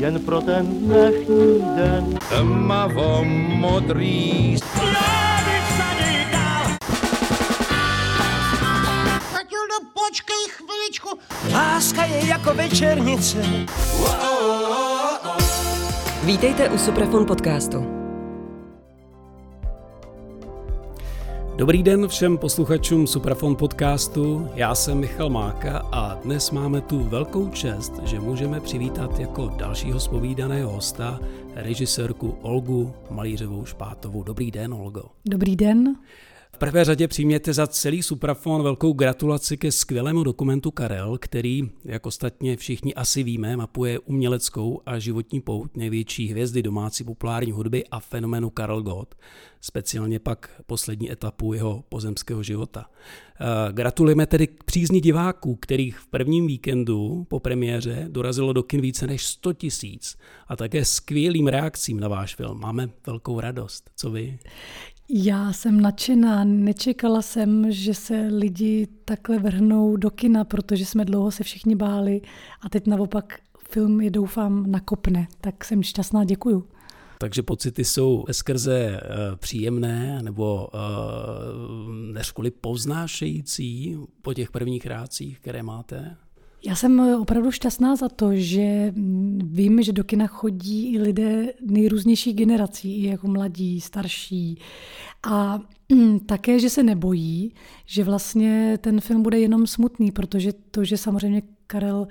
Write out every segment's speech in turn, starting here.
jen pro ten dnešní den. Tmavo modrý Matildo, počkej chviličku. Láska je jako večernice. Vítejte u Suprafon podcastu. Dobrý den všem posluchačům Suprafon podcastu, já jsem Michal Máka a dnes máme tu velkou čest, že můžeme přivítat jako dalšího spovídaného hosta režisérku Olgu Malířovou Špátovou. Dobrý den, Olgo. Dobrý den. Prvé řadě přijměte za celý Suprafon velkou gratulaci ke skvělému dokumentu Karel, který, jak ostatně všichni asi víme, mapuje uměleckou a životní pout největší hvězdy domácí populární hudby a fenoménu Karel Gott, speciálně pak poslední etapu jeho pozemského života. Eh, gratulujeme tedy k přízni diváků, kterých v prvním víkendu po premiéře dorazilo do kin více než 100 tisíc a také skvělým reakcím na váš film. Máme velkou radost. Co vy? Já jsem nadšená, nečekala jsem, že se lidi takhle vrhnou do kina, protože jsme dlouho se všichni báli a teď naopak film je doufám nakopne, tak jsem šťastná, děkuju. Takže pocity jsou skrze uh, příjemné nebo uh, než povznášející po těch prvních reakcích, které máte? Já jsem opravdu šťastná za to, že vím, že do kina chodí i lidé nejrůznějších generací, i jako mladí, starší. A také, že se nebojí, že vlastně ten film bude jenom smutný, protože to, že samozřejmě Karel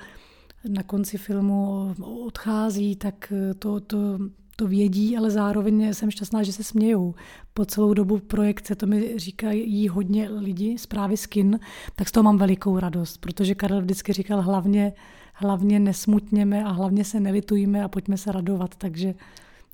na konci filmu odchází, tak to, to to vědí, ale zároveň jsem šťastná, že se smějou. Po celou dobu projekce, to mi říkají hodně lidi, zprávy z kin, tak z toho mám velikou radost, protože Karel vždycky říkal hlavně, hlavně nesmutněme a hlavně se nelitujme a pojďme se radovat, takže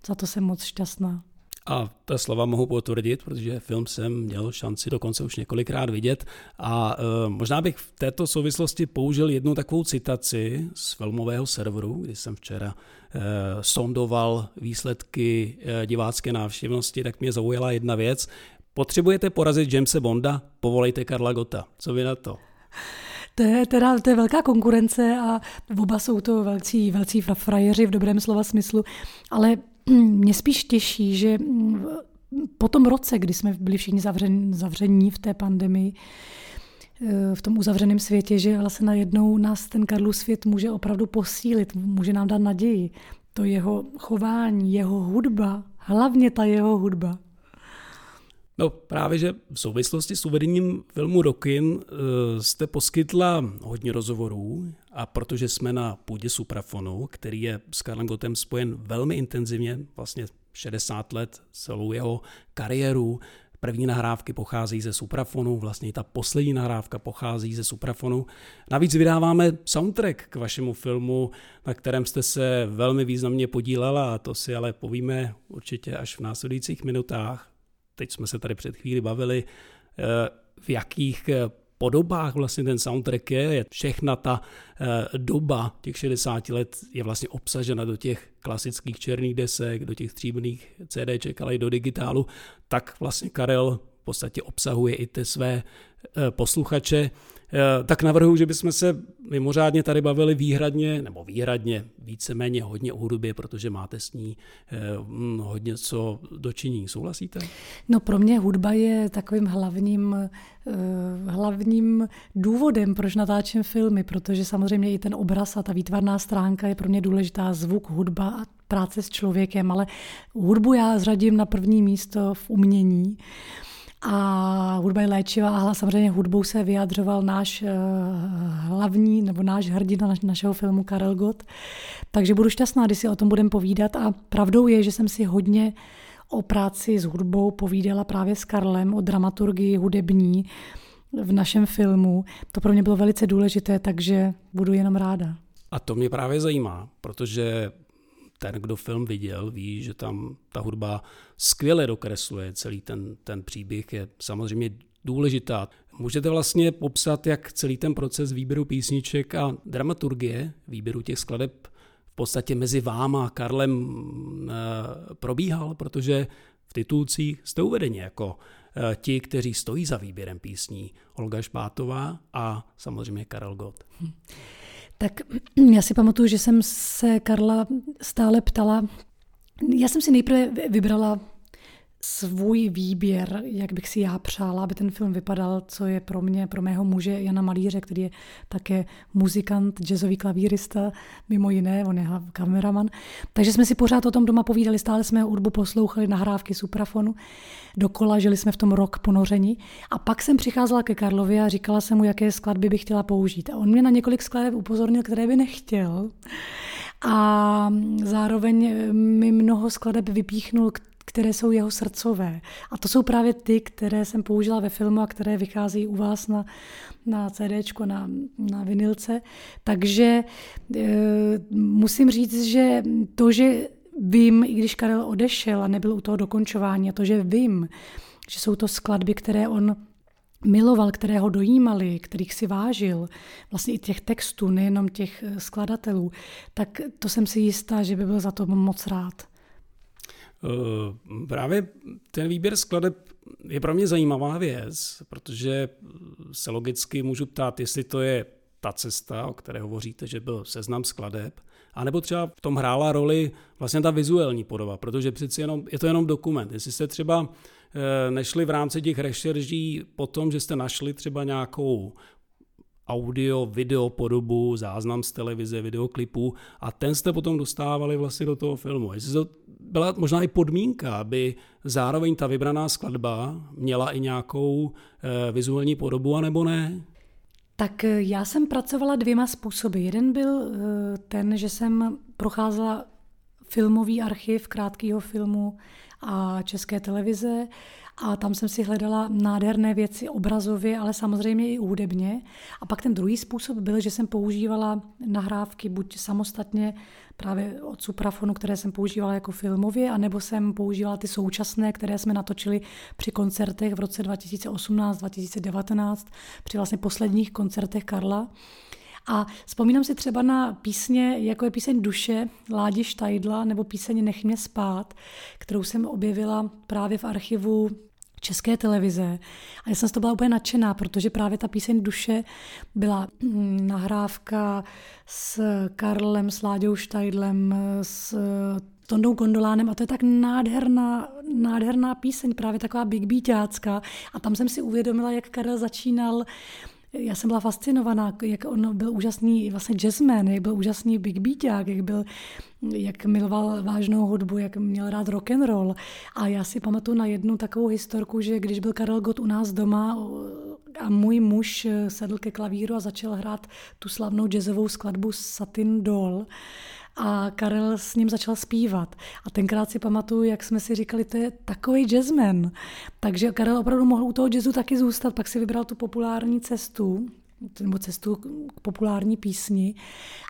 za to jsem moc šťastná. A ta slova mohu potvrdit, protože film jsem měl šanci dokonce už několikrát vidět a e, možná bych v této souvislosti použil jednu takovou citaci z filmového serveru, kdy jsem včera e, sondoval výsledky e, divácké návštěvnosti, tak mě zaujala jedna věc. Potřebujete porazit Jamesa Bonda? Povolejte Karla Gota. Co vy na to? To je, teda, to je velká konkurence a oba jsou to velcí, velcí frajeři v dobrém slova smyslu, ale mě spíš těší, že po tom roce, kdy jsme byli všichni zavření, zavření v té pandemii, eh, v tom uzavřeném světě, že vlastně najednou nás ten Karlův svět může opravdu posílit, může nám dát naději. To jeho chování, jeho hudba, hlavně ta jeho hudba. No právě, že v souvislosti s uvedením filmu Rokin eh, jste poskytla hodně rozhovorů a protože jsme na půdě Suprafonu, který je s Karlem Gotem spojen velmi intenzivně, vlastně 60 let celou jeho kariéru, První nahrávky pochází ze Suprafonu, vlastně ta poslední nahrávka pochází ze Suprafonu. Navíc vydáváme soundtrack k vašemu filmu, na kterém jste se velmi významně podílela a to si ale povíme určitě až v následujících minutách teď jsme se tady před chvíli bavili, eh, v jakých eh, podobách vlastně ten soundtrack je, je všechna ta eh, doba těch 60 let je vlastně obsažena do těch klasických černých desek, do těch stříbrných CDček, ale i do digitálu, tak vlastně Karel v podstatě obsahuje i ty své posluchače. Eh, tak navrhuji, že bychom se mimořádně tady bavili výhradně, nebo výhradně, víceméně hodně o hudbě, protože máte s ní eh, hodně co dočiní. Souhlasíte? No pro mě hudba je takovým hlavním, eh, hlavním důvodem, proč natáčím filmy, protože samozřejmě i ten obraz a ta výtvarná stránka je pro mě důležitá, zvuk, hudba a práce s člověkem, ale hudbu já zřadím na první místo v umění. A hudba je léčivá a samozřejmě hudbou se vyjadřoval náš uh, hlavní nebo náš hrdina naš, našeho filmu Karel Gott. Takže budu šťastná, když si o tom budeme povídat. A pravdou je, že jsem si hodně o práci s hudbou povídala právě s Karlem, o dramaturgii hudební v našem filmu. To pro mě bylo velice důležité, takže budu jenom ráda. A to mě právě zajímá, protože ten, kdo film viděl, ví, že tam ta hudba skvěle dokresluje celý ten, ten příběh, je samozřejmě důležitá. Můžete vlastně popsat, jak celý ten proces výběru písniček a dramaturgie, výběru těch skladeb v podstatě mezi váma a Karlem e, probíhal, protože v titulcích jste uvedeni jako e, ti, kteří stojí za výběrem písní. Olga Špátová a samozřejmě Karel Gott. Hm. Tak já si pamatuju, že jsem se Karla stále ptala, já jsem si nejprve vybrala svůj výběr, jak bych si já přála, aby ten film vypadal, co je pro mě, pro mého muže Jana Malíře, který je také muzikant, jazzový klavírista, mimo jiné, on je kameraman. Takže jsme si pořád o tom doma povídali, stále jsme hudbu poslouchali, nahrávky suprafonu, dokola, žili jsme v tom rok ponoření. A pak jsem přicházela ke Karlovi a říkala jsem mu, jaké skladby bych chtěla použít. A on mě na několik skladeb upozornil, které by nechtěl. A zároveň mi mnoho skladeb vypíchnul, které jsou jeho srdcové. A to jsou právě ty, které jsem použila ve filmu a které vychází u vás na, na CD, na, na vinilce. Takže e, musím říct, že to, že vím, i když Karel odešel a nebyl u toho dokončování, a to, že vím, že jsou to skladby, které on miloval, které ho dojímali, kterých si vážil, vlastně i těch textů, nejenom těch skladatelů, tak to jsem si jistá, že by byl za to moc rád. Eh, právě ten výběr skladeb je pro mě zajímavá věc, protože se logicky můžu ptát, jestli to je ta cesta, o které hovoříte, že byl seznam skladeb, anebo třeba v tom hrála roli vlastně ta vizuální podoba, protože přeci jenom, je to jenom dokument. Jestli jste třeba eh, nešli v rámci těch rešerží po tom, že jste našli třeba nějakou audio, video podobu, záznam z televize, videoklipů a ten jste potom dostávali vlastně do toho filmu. Jestli to byla možná i podmínka, aby zároveň ta vybraná skladba měla i nějakou e, vizuální podobu, anebo ne? Tak eh, já jsem pracovala dvěma způsoby. Jeden byl e, ten, že jsem procházela filmový archiv krátkého filmu a české televize a tam jsem si hledala nádherné věci obrazově, ale samozřejmě i hudebně. A pak ten druhý způsob byl, že jsem používala nahrávky buď samostatně právě od suprafonu, které jsem používala jako filmově, anebo jsem používala ty současné, které jsme natočili při koncertech v roce 2018-2019, při vlastně posledních koncertech Karla. A vzpomínám si třeba na písně, jako je píseň Duše Ládi Štajdla nebo píseň Nech mě spát, kterou jsem objevila právě v archivu české televize. A já jsem z toho byla úplně nadšená, protože právě ta píseň Duše byla mm, nahrávka s Karlem, s Láďou Štajdlem, s Tondou Gondolánem a to je tak nádherná, nádherná píseň, právě taková big beatácká. A tam jsem si uvědomila, jak Karel začínal já jsem byla fascinovaná, jak on byl úžasný vlastně jazzman, jak byl úžasný big beaták, jak byl, jak miloval vážnou hudbu, jak měl rád rock and roll. A já si pamatuju na jednu takovou historku, že když byl Karel Gott u nás doma a můj muž sedl ke klavíru a začal hrát tu slavnou jazzovou skladbu Satin Doll, a Karel s ním začal zpívat. A tenkrát si pamatuju, jak jsme si říkali, to je takový jazzman. Takže Karel opravdu mohl u toho jazzu taky zůstat, pak si vybral tu populární cestu, nebo cestu k populární písni,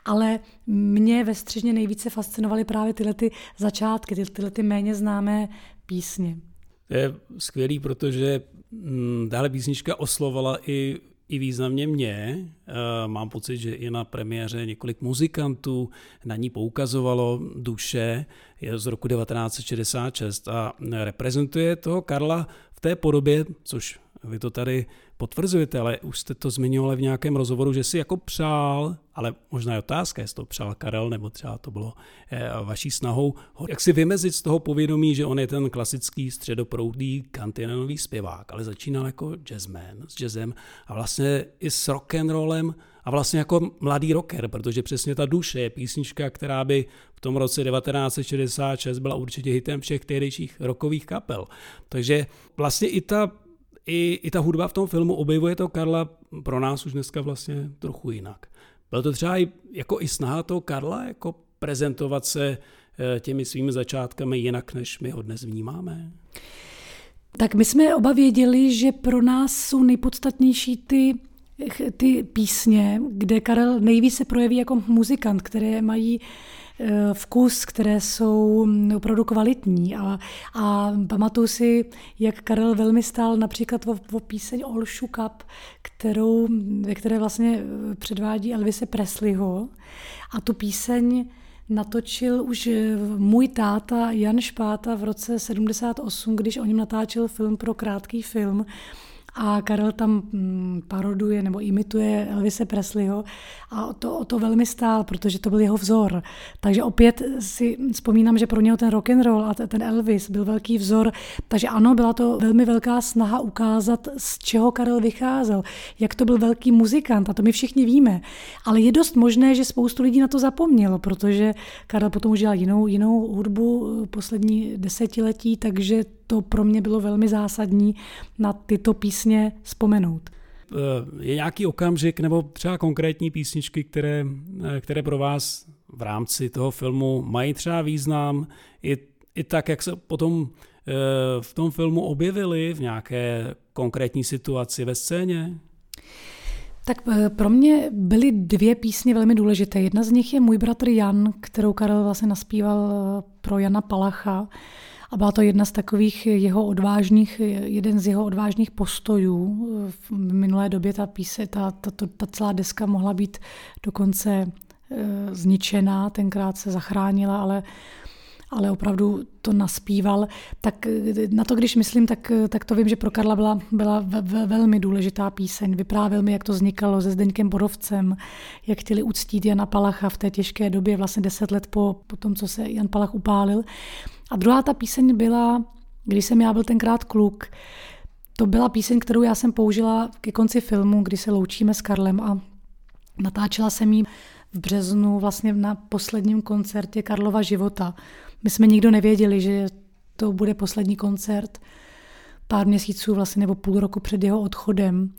ale mě ve střižně nejvíce fascinovaly právě tyhle ty začátky, ty, tyhle ty méně známé písně. To je skvělý, protože mm, tahle písnička oslovala i i významně mě. Eh, mám pocit, že i na premiéře několik muzikantů na ní poukazovalo duše. Je z roku 1966 a reprezentuje toho Karla v té podobě, což vy to tady potvrzujete, ale už jste to zmiňovali v nějakém rozhovoru, že si jako přál, ale možná je otázka, jestli to přál Karel, nebo třeba to bylo eh, vaší snahou, jak si vymezit z toho povědomí, že on je ten klasický středoproudý kantinenový zpěvák, ale začínal jako jazzman, s jazzem a vlastně i s rock and rollem a vlastně jako mladý rocker, protože přesně ta duše je písnička, která by v tom roce 1966 byla určitě hitem všech tehdejších rockových kapel. Takže vlastně i ta i, i ta hudba v tom filmu objevuje to Karla pro nás už dneska vlastně trochu jinak. Byl to třeba i, jako i snaha toho Karla jako prezentovat se eh, těmi svými začátkami jinak, než my ho dnes vnímáme? Tak my jsme oba věděli, že pro nás jsou nejpodstatnější ty ty písně, kde Karel nejvíce projeví jako muzikant, které mají vkus, které jsou mm, opravdu kvalitní. A, a pamatuju si, jak Karel velmi stál například o, o píseň All Shook Up, kterou, ve které vlastně eh, předvádí Elvise Presleyho. A tu píseň natočil už eh, můj táta Jan Špáta v roce 78, když o něm natáčel film pro krátký film. A Karel tam mm, paroduje nebo imituje Elvise Presleyho a o to, o to velmi stál, protože to byl jeho vzor. Takže opět si vzpomínám, že pro něho ten rock and roll a ten Elvis byl velký vzor, takže ano, byla to velmi velká snaha ukázat, z čeho Karel vycházel, jak to byl velký muzikant a to my všichni víme. Ale je dost možné, že spoustu lidí na to zapomnělo, protože Karel potom už dělal jinou, jinou hudbu eh, poslední desetiletí, takže to pro mě bylo velmi zásadní na tyto písně vzpomenout. Eh, je nějaký okamžik nebo třeba konkrétní písničky, které, eh, které pro vás v rámci toho filmu mají třeba význam i, i tak, jak se potom v tom filmu objevily v nějaké konkrétní situaci ve scéně? Tak eh, pro mě byly dvě písně velmi důležité. Jedna z nich je Můj bratr Jan, kterou Karel vlastně naspíval eh, pro Jana Palacha. A byla to jedna z takových jeho odvážných, jeden z jeho odvážných postojů. V minulé době ta píse, ta, ta, ta, ta celá deska mohla být dokonce e, zničená, tenkrát se zachránila, ale ale opravdu to naspíval. Tak na to, když myslím, tak, tak to vím, že pro Karla byla, byla ve, ve, velmi důležitá píseň. Vyprávěl mi, jak to vznikalo se Zdeňkem Borovcem, jak chtěli uctít Jana Palacha v té těžké době, vlastně deset let po, po tom, co se Jan Palach upálil. A druhá ta píseň byla, když jsem já byl tenkrát kluk, to byla píseň, kterou já jsem použila ke konci filmu, kdy se loučíme s Karlem a natáčela jsem ji v březnu vlastně na posledním koncertě Karlova života. My jsme nikdo nevěděli, že to bude poslední koncert pár měsíců vlastně nebo půl roku před jeho odchodem.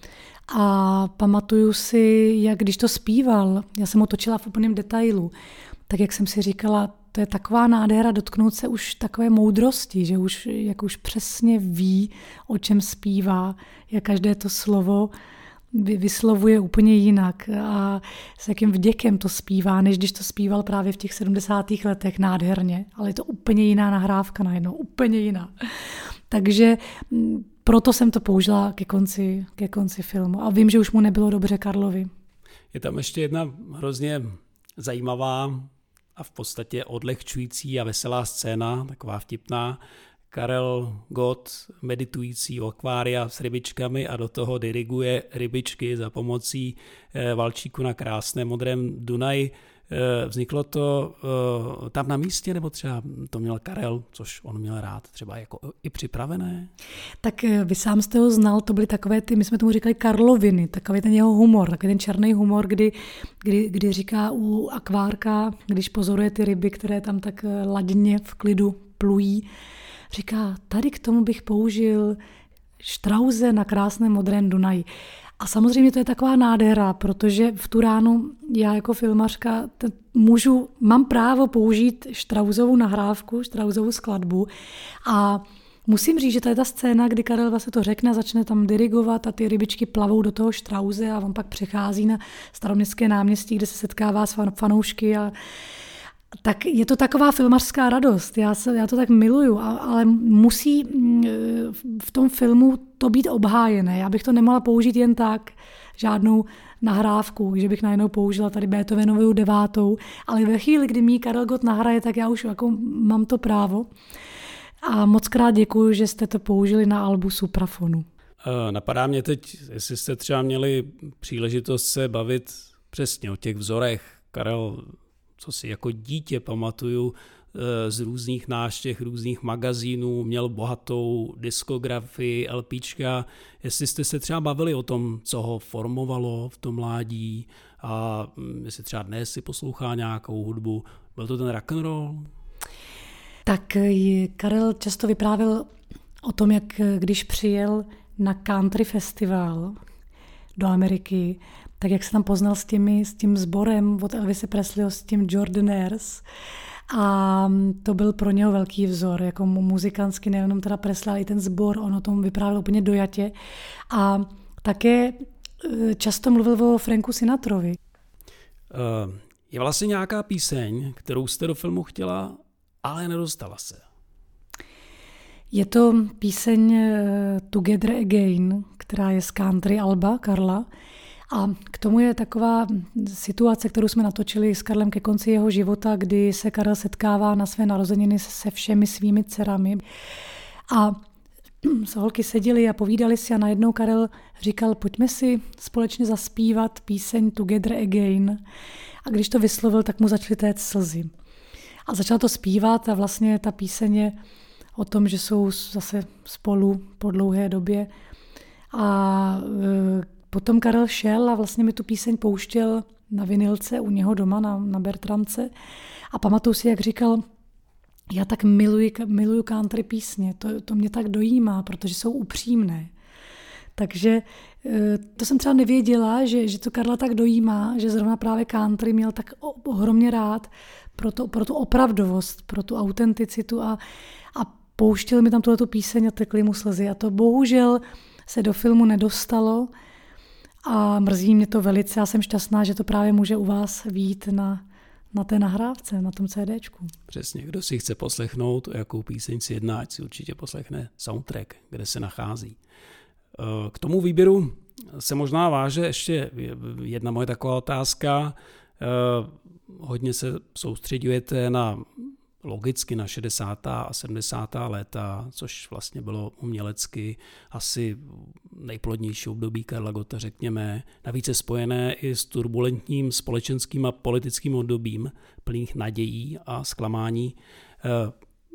A pamatuju si, jak když to zpíval, já jsem ho točila v úplném detailu, tak jak jsem si říkala, to je taková nádhera dotknout se už takové moudrosti, že už, jak už přesně ví, o čem zpívá, jak každé to slovo vyslovuje úplně jinak a s jakým vděkem to zpívá, než když to zpíval právě v těch 70. letech nádherně, ale je to úplně jiná nahrávka najednou, úplně jiná. Takže mm, proto jsem to použila ke konci, ke konci filmu a vím, že už mu nebylo dobře Karlovi. Je tam ještě jedna hrozně zajímavá a v podstatě odlehčující a veselá scéna, taková vtipná, Karel Gott meditující u akvária s rybičkami a do toho diriguje rybičky za pomocí eh, valčíku na krásném modrém Dunaji. Eh, vzniklo to eh, tam na místě, nebo třeba to měl Karel, což on měl rád, třeba jako i připravené? Tak vy sám jste ho znal, to byly takové ty, my jsme tomu říkali Karloviny, takový ten jeho humor, takový ten černý humor, kdy, kdy, kdy říká u akvárka, když pozoruje ty ryby, které tam tak ladně v klidu plují, Říká, tady k tomu bych použil štrauze na krásném modrém Dunaji. A samozřejmě to je taková nádhera, protože v tu ránu já jako filmařka můžu, mám právo použít štrauzovou nahrávku, štrauzovou skladbu a Musím říct, že to je ta scéna, kdy Karel vlastně to řekne, začne tam dirigovat a ty rybičky plavou do toho štrauze a on pak přechází na staroměstské náměstí, kde se setkává s fanoušky a tak je to taková filmařská radost. Já, se, já to tak miluju, ale musí mm, v tom filmu to být obhájené. Já bych to nemohla použít jen tak, žádnou nahrávku, že bych najednou použila tady Beethovenovou devátou, ale ve chvíli, kdy mi Karel Gott nahraje, tak já už jako mám to právo. A moc krát děkuji, že jste to použili na albu Suprafonu. Eh, napadá mě teď, jestli jste třeba měli příležitost se bavit přesně o těch vzorech. Karel co si jako dítě pamatuju eh, z různých náštěch, různých magazínů, měl bohatou diskografii, LPčka. Jestli jste se třeba bavili o tom, co ho formovalo v tom mládí a hm, jestli třeba dnes si poslouchá nějakou hudbu, byl to ten rock and roll? Tak Karel často vyprávěl o tom, jak když přijel na country festival do Ameriky, tak jak se tam poznal s, těmi, s tím sborem od Elvise Presleyho, s tím Jordaners. A to byl pro něho velký vzor, jako muzikantsky, nejenom teda Presley, ale i ten sbor, on o tom vyprávěl úplně dojatě. A také e, často mluvil o Franku Sinatrovi. Uh, je vlastně nějaká píseň, kterou jste do filmu chtěla, ale nedostala se. Je to píseň e, Together Again, která je z country Alba Karla. A k tomu je taková situace, kterou jsme natočili s Karlem ke konci jeho života, kdy se Karel setkává na své narozeniny se všemi svými dcerami. A se holky seděly a povídali si a najednou Karel říkal, pojďme si společně zaspívat píseň Together Again. A když to vyslovil, tak mu začaly téct slzy. A začal to zpívat a vlastně ta píseň je o tom, že jsou zase spolu po dlouhé době. A e, potom Karel šel a vlastně mi tu píseň pouštěl na vinilce u něho doma na, na Bertramce. A pamatuju si, jak říkal, já tak miluji, miluju country písně, to, to mě tak dojímá, protože jsou upřímné. Takže e, to jsem třeba nevěděla, že, že to Karla tak dojímá, že zrovna právě country měl tak ohromně rád pro, to, pro tu opravdovost, pro tu autenticitu a, a pouštěl mi tam tuhletu píseň a tekly mu slzy. A to bohužel se do filmu nedostalo a mrzí mě to velice. Já jsem šťastná, že to právě může u vás vít na, na té nahrávce, na tom CDčku. Přesně, kdo si chce poslechnout, o jakou píseň si jedná, ať si určitě poslechne soundtrack, kde se nachází. Eh, k tomu výběru se možná váže ještě jedna moje taková otázka. Eh, hodně se soustředujete na logicky na 60. a 70. léta, což vlastně bylo umělecky asi nejplodnější období Karla Gota, řekněme, navíc je spojené i s turbulentním společenským a politickým obdobím plných nadějí a zklamání. Eh,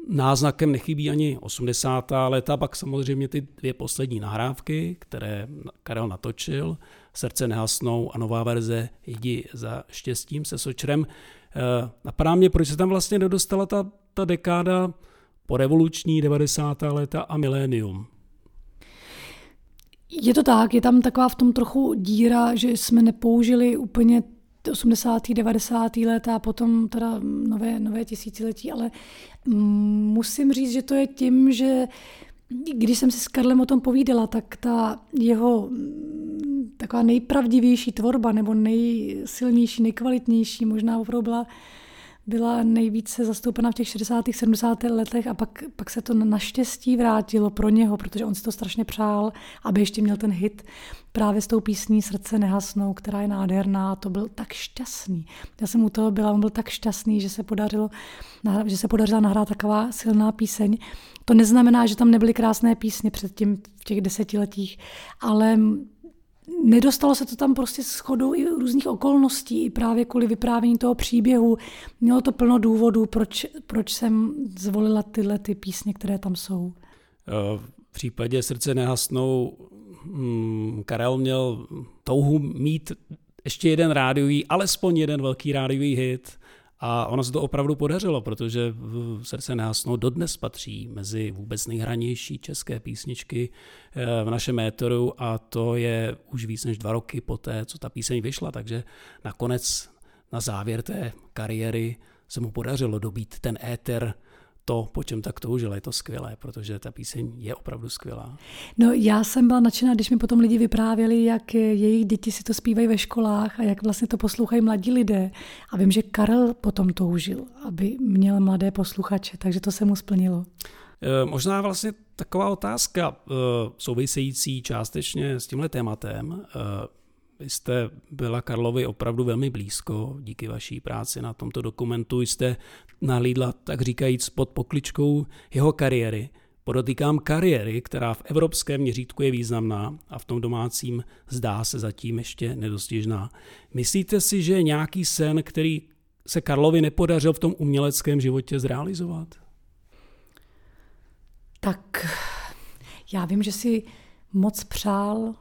náznakem nechybí ani 80. léta, pak samozřejmě ty dvě poslední nahrávky, které Karel natočil, Srdce nehasnou a nová verze Jdi za štěstím se Sočrem. Eh, napadá mě, proč se tam vlastně nedostala ta, ta dekáda po revoluční 90. léta a milénium. Je to tak, je tam taková v tom trochu díra, že jsme nepoužili úplně 80. 90. léta a potom teda nové, nové tisíciletí, ale musím říct, že to je tím, že když jsem si s Karlem o tom povídala, tak ta jeho taková nejpravdivější tvorba nebo nejsilnější, nejkvalitnější možná opravdu byla, byla nejvíce zastoupena v těch 60. 70. letech a pak, pak se to naštěstí vrátilo pro něho, protože on si to strašně přál, aby ještě měl ten hit právě s tou písní Srdce nehasnou, která je nádherná a to byl tak šťastný. Já jsem u toho byla, on byl tak šťastný, že se podařilo, že se podařila nahrát taková silná píseň. To neznamená, že tam nebyly krásné písně předtím v těch desetiletích, ale nedostalo se to tam prostě shodou i různých okolností, i právě kvůli vyprávění toho příběhu. Mělo to plno důvodů, proč, proč jsem zvolila tyhle ty písně, které tam jsou. Eh, v případě Srdce nehasnou hmm, Karel měl touhu mít ještě jeden rádiový, alespoň jeden velký rádiový hit. A ono se to opravdu podařilo, protože Srdce nehasnou dodnes patří mezi vůbec nejhranější české písničky eh, v našem éteru a to je už víc než dva roky poté, co ta píseň vyšla, takže nakonec na závěr té kariéry se mu podařilo dobít ten éter to, po čem tak toužil. Je to skvělé, protože ta píseň je opravdu skvělá. No já jsem byla nadšená, když mi potom lidi vyprávěli, jak jejich děti si to zpívají ve školách a jak vlastně to poslouchají mladí lidé. A vím, že Karel potom toužil, aby měl mladé posluchače, takže to se mu splnilo. E, možná vlastně taková otázka e, související částečně s tímhle tématem. E, vy jste byla Karlovi opravdu velmi blízko, díky vaší práci na tomto dokumentu jste nalídla, tak říkajíc, pod pokličkou jeho kariéry. Podotýkám kariéry, která v evropském měřítku je významná a v tom domácím zdá se zatím ještě nedostižná. Myslíte si, že je nějaký sen, který se Karlovi nepodařil v tom uměleckém životě zrealizovat? Tak já vím, že si moc přál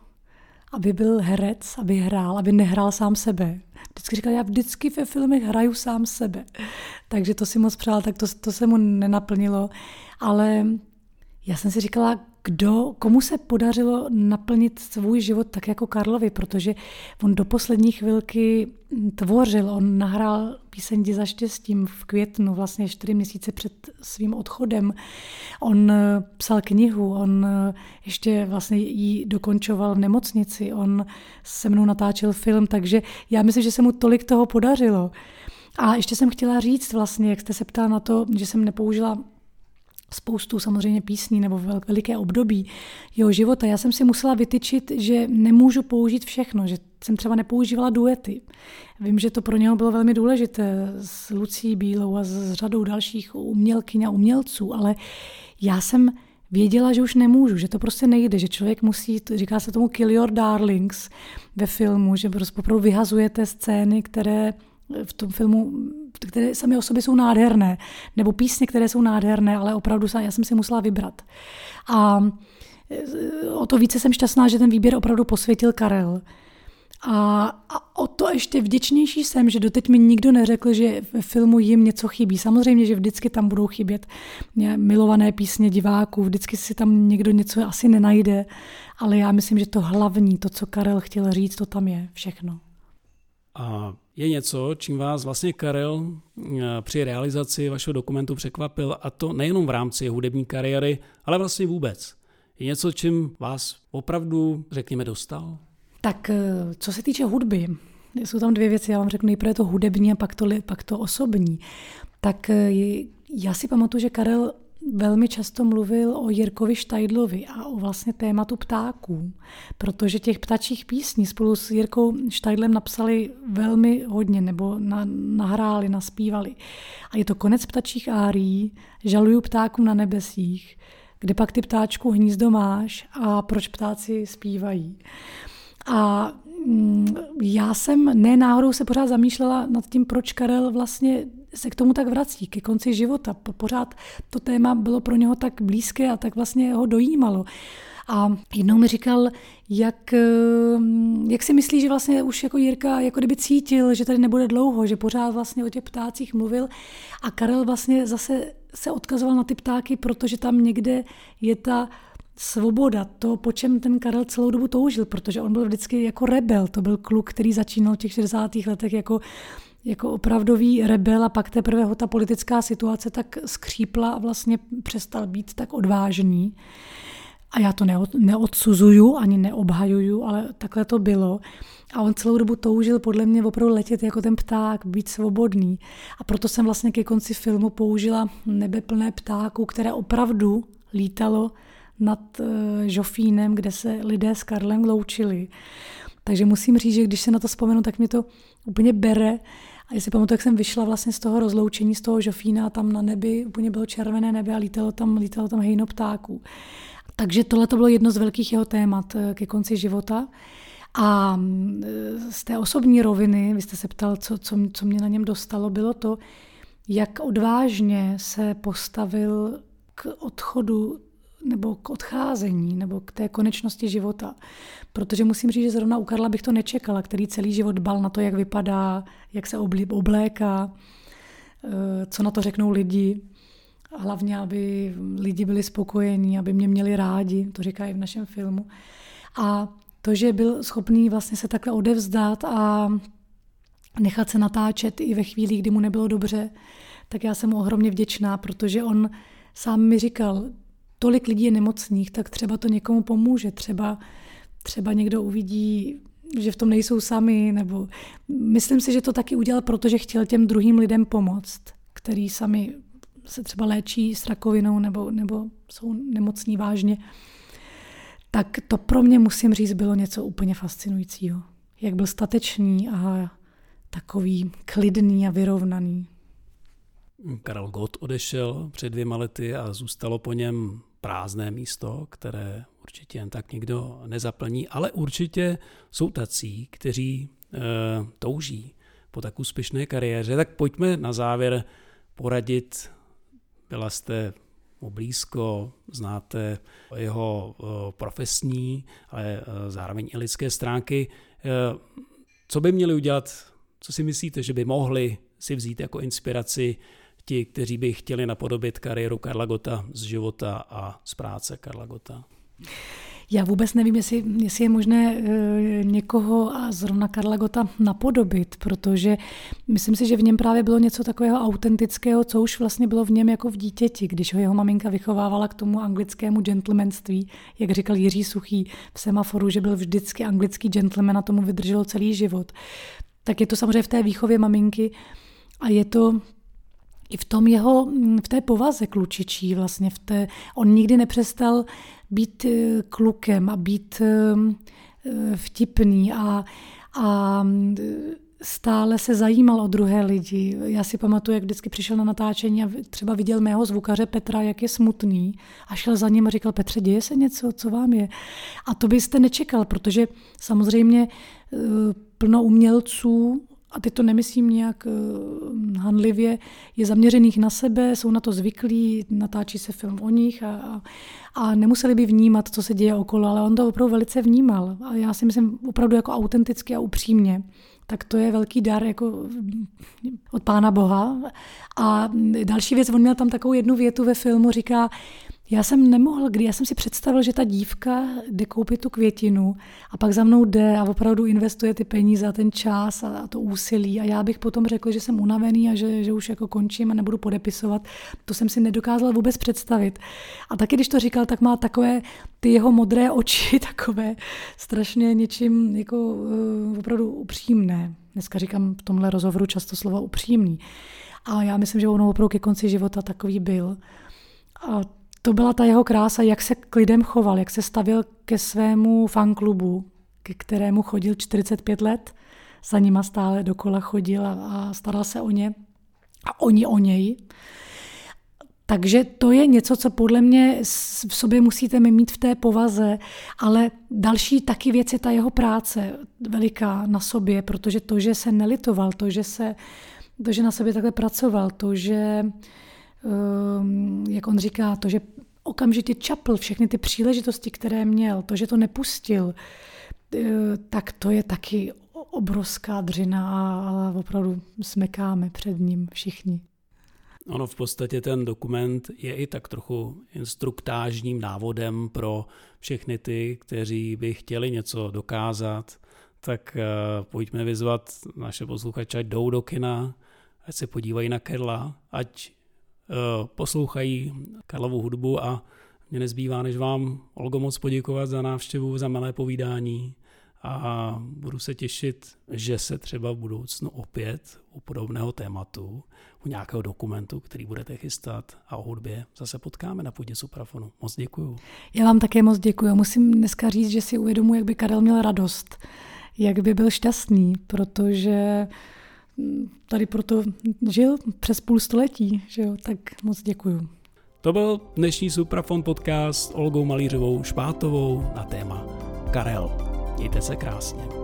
aby byl herec, aby hrál, aby nehrál sám sebe. Vždycky říkal, já vždycky ve filmech hraju sám sebe. Takže to si moc přál, tak to, to se mu nenaplnilo. Ale já jsem si říkala, kdo, komu se podařilo naplnit svůj život tak jako Karlovi, protože on do poslední chvilky tvořil, on nahrál píseň za štěstím v květnu, vlastně čtyři měsíce před svým odchodem. On eh, psal knihu, on eh, ještě vlastně ji dokončoval v nemocnici, on se mnou natáčel film, takže já myslím, že se mu tolik toho podařilo. A ještě jsem chtěla říct vlastně, jak jste se ptala na to, že jsem nepoužila spoustu samozřejmě písní nebo veliké období jeho života. Já jsem si musela vytyčit, že nemůžu použít všechno, že jsem třeba nepoužívala duety. Vím, že to pro něho bylo velmi důležité s Lucí Bílou a s řadou dalších umělkyň a umělců, ale já jsem věděla, že už nemůžu, že to prostě nejde, že člověk musí, říká se tomu kill your darlings ve filmu, že prostě opravdu vyhazujete scény, které v tom filmu, které sami o sobě jsou nádherné, nebo písně, které jsou nádherné, ale opravdu já jsem si musela vybrat. A o to více jsem šťastná, že ten výběr opravdu posvětil Karel. A, a o to ještě vděčnější jsem, že doteď mi nikdo neřekl, že ve filmu jim něco chybí. Samozřejmě, že vždycky tam budou chybět milované písně diváků, vždycky si tam někdo něco asi nenajde, ale já myslím, že to hlavní, to, co Karel chtěl říct, to tam je všechno. A je něco, čím vás vlastně Karel eh, při realizaci vašeho dokumentu překvapil, a to nejenom v rámci hudební kariéry, ale vlastně vůbec. Je něco, čím vás opravdu, řekněme, dostal? Tak eh, co se týče hudby, jsou tam dvě věci. Já vám řeknu nejprve to hudební a pak to, pak to osobní. Tak eh, já si pamatuju, že Karel velmi často mluvil o Jirkovi Štajdlovi a o vlastně tématu ptáků, protože těch ptačích písní spolu s Jirkou Štajdlem napsali velmi hodně, nebo na, nahráli, naspívali. A je to konec ptačích árií, žaluju ptákům na nebesích, kde pak ty ptáčku hnízdo máš a proč ptáci zpívají. A mm, já jsem ne náhodou se pořád zamýšlela nad tím, proč Karel vlastně se k tomu tak vrací, ke konci života. Pořád to téma bylo pro něho tak blízké a tak vlastně ho dojímalo. A jednou mi říkal, jak, mm, jak si myslí, že vlastně už jako Jirka jako kdyby cítil, že tady nebude dlouho, že pořád vlastně o těch ptácích mluvil a Karel vlastně zase se odkazoval na ty ptáky, protože tam někde je ta svoboda, to, po čem ten Karel celou dobu toužil, protože on byl vždycky jako rebel, to byl kluk, který začínal v těch 60. letech jako jako opravdový rebel a pak teprve ho ta politická situace tak skřípla a vlastně přestal být tak odvážný. A já to neod, neodsuzuju ani neobhajuju, ale takhle to bylo. A on celou dobu toužil podle mě opravdu letět jako ten pták, být svobodný. A proto jsem vlastně ke konci filmu použila nebe plné které opravdu lítalo nad uh, Žofínem, kde se lidé s Karlem loučili. Takže musím říct, že když se na to vzpomenu, tak mě to úplně bere. A jestli pamatuju, jak jsem vyšla vlastně z toho rozloučení, z toho Žofína, tam na nebi úplně bylo červené nebe a lítalo tam, lítalo tam hejno ptáků. Takže tohle to bylo jedno z velkých jeho témat eh, ke konci života. A mm, z té osobní roviny, vy jste se ptal, co, co, co mě na něm dostalo, bylo to, jak odvážně se postavil k odchodu nebo k odcházení, nebo k té konečnosti života. Protože musím říct, že zrovna u Karla bych to nečekala, který celý život bal na to, jak vypadá, jak se obléká, eh, co na to řeknou lidi. Hlavně, aby lidi byli spokojení, aby mě měli rádi, to říká i v našem filmu. A to, že byl schopný vlastně se takhle odevzdat a nechat se natáčet i ve chvíli, kdy mu nebylo dobře, tak já jsem mu ohromně vděčná, protože on sám mi říkal, tolik lidí je nemocných, tak třeba to někomu pomůže, třeba, třeba někdo uvidí, že v tom nejsou sami, nebo myslím si, že to taky udělal, protože chtěl těm druhým lidem pomoct, který sami se třeba léčí s rakovinou nebo, nebo jsou nemocní vážně. Tak to pro mě, musím říct, bylo něco úplně fascinujícího. Jak byl statečný a takový klidný a vyrovnaný. Karel Gott odešel před dvěma lety a zůstalo po něm prázdné místo, které určitě jen tak nikdo nezaplní, ale určitě jsou tací, kteří e, touží po tak úspěšné kariéře. Tak pojďme na závěr poradit. Byla jste mu blízko, znáte jeho e, profesní, ale e, zároveň i lidské stránky. Co by měli udělat, co si myslíte, že by mohli si vzít jako inspiraci ti, kteří by chtěli napodobit kariéru Karla Gota z života a z práce Karla Gota? Já vůbec nevím, jestli, jestli je možné e, někoho a zrovna Karla Gota napodobit, protože myslím si, že v něm právě bylo něco takového autentického, co už vlastně bylo v něm jako v dítěti, když ho jeho maminka vychovávala k tomu anglickému gentlemanství, jak říkal Jiří Suchý v semaforu, že byl vždycky anglický gentleman a tomu vydrželo celý život. Tak je to samozřejmě v té výchově maminky a je to i v tom jeho, v té povaze klučičí vlastně, v té, on nikdy nepřestal být eh, klukem a být eh, vtipný a, a stále se zajímal o druhé lidi. Já si pamatuju, jak vždycky přišel na natáčení a třeba viděl mého zvukaře Petra, jak je smutný a šel za ním a říkal, Petře, děje se něco, co vám je? A to byste nečekal, protože samozřejmě plno umělců a teď to nemyslím nějak uh, hanlivě, je zaměřených na sebe, jsou na to zvyklí, natáčí se film o nich a, a, a nemuseli by vnímat, co se děje okolo, ale on to opravdu velice vnímal. A já si myslím opravdu jako autenticky a upřímně tak to je velký dar jako od Pána Boha. A další věc, on měl tam takovou jednu větu ve filmu, říká, já jsem nemohl, kdy já jsem si představil, že ta dívka jde koupit tu květinu a pak za mnou jde a opravdu investuje ty peníze a ten čas a to úsilí a já bych potom řekl, že jsem unavený a že, že už jako končím a nebudu podepisovat. To jsem si nedokázala vůbec představit. A taky, když to říkal, tak má takové ty jeho modré oči, takové strašně něčím jako uh, opravdu upřímné. Dneska říkám v tomhle rozhovoru často slova upřímný. A já myslím, že on opravdu ke konci života takový byl. A to byla ta jeho krása, jak se k lidem choval, jak se stavil ke svému fanklubu, ke kterému chodil 45 let, za nima stále dokola chodil a, a staral se o ně a oni o něj. Takže to je něco, co podle mě v sobě musíte mít v té povaze, ale další taky věc je ta jeho práce veliká na sobě, protože to, že se nelitoval, to, že, se, to, že na sobě takhle pracoval, to, že Ehm, jak on říká, to, že okamžitě čapl všechny ty příležitosti, které měl, to, že to nepustil, eh, tak to je taky obrovská dřina a opravdu smekáme před ním všichni. Ono v podstatě ten dokument je i tak trochu instruktážním návodem pro všechny ty, kteří by chtěli něco dokázat, tak eh, pojďme vyzvat naše posluchače, ať jdou do kina, ať se podívají na Kerla, ať poslouchají Karlovu hudbu a mě nezbývá, než vám, Olgo, moc poděkovat za návštěvu, za milé povídání a budu se těšit, že se třeba v budoucnu opět u podobného tématu, u nějakého dokumentu, který budete chystat a o hudbě zase potkáme na půdě Suprafonu. Moc děkuju. Já vám také moc děkuji. Musím dneska říct, že si uvědomuji, jak by Karel měl radost, jak by byl šťastný, protože tady proto žil přes půl století, že jo, tak moc děkuju. To byl dnešní Suprafon podcast Olgou Malířovou Špátovou na téma Karel. Mějte se krásně.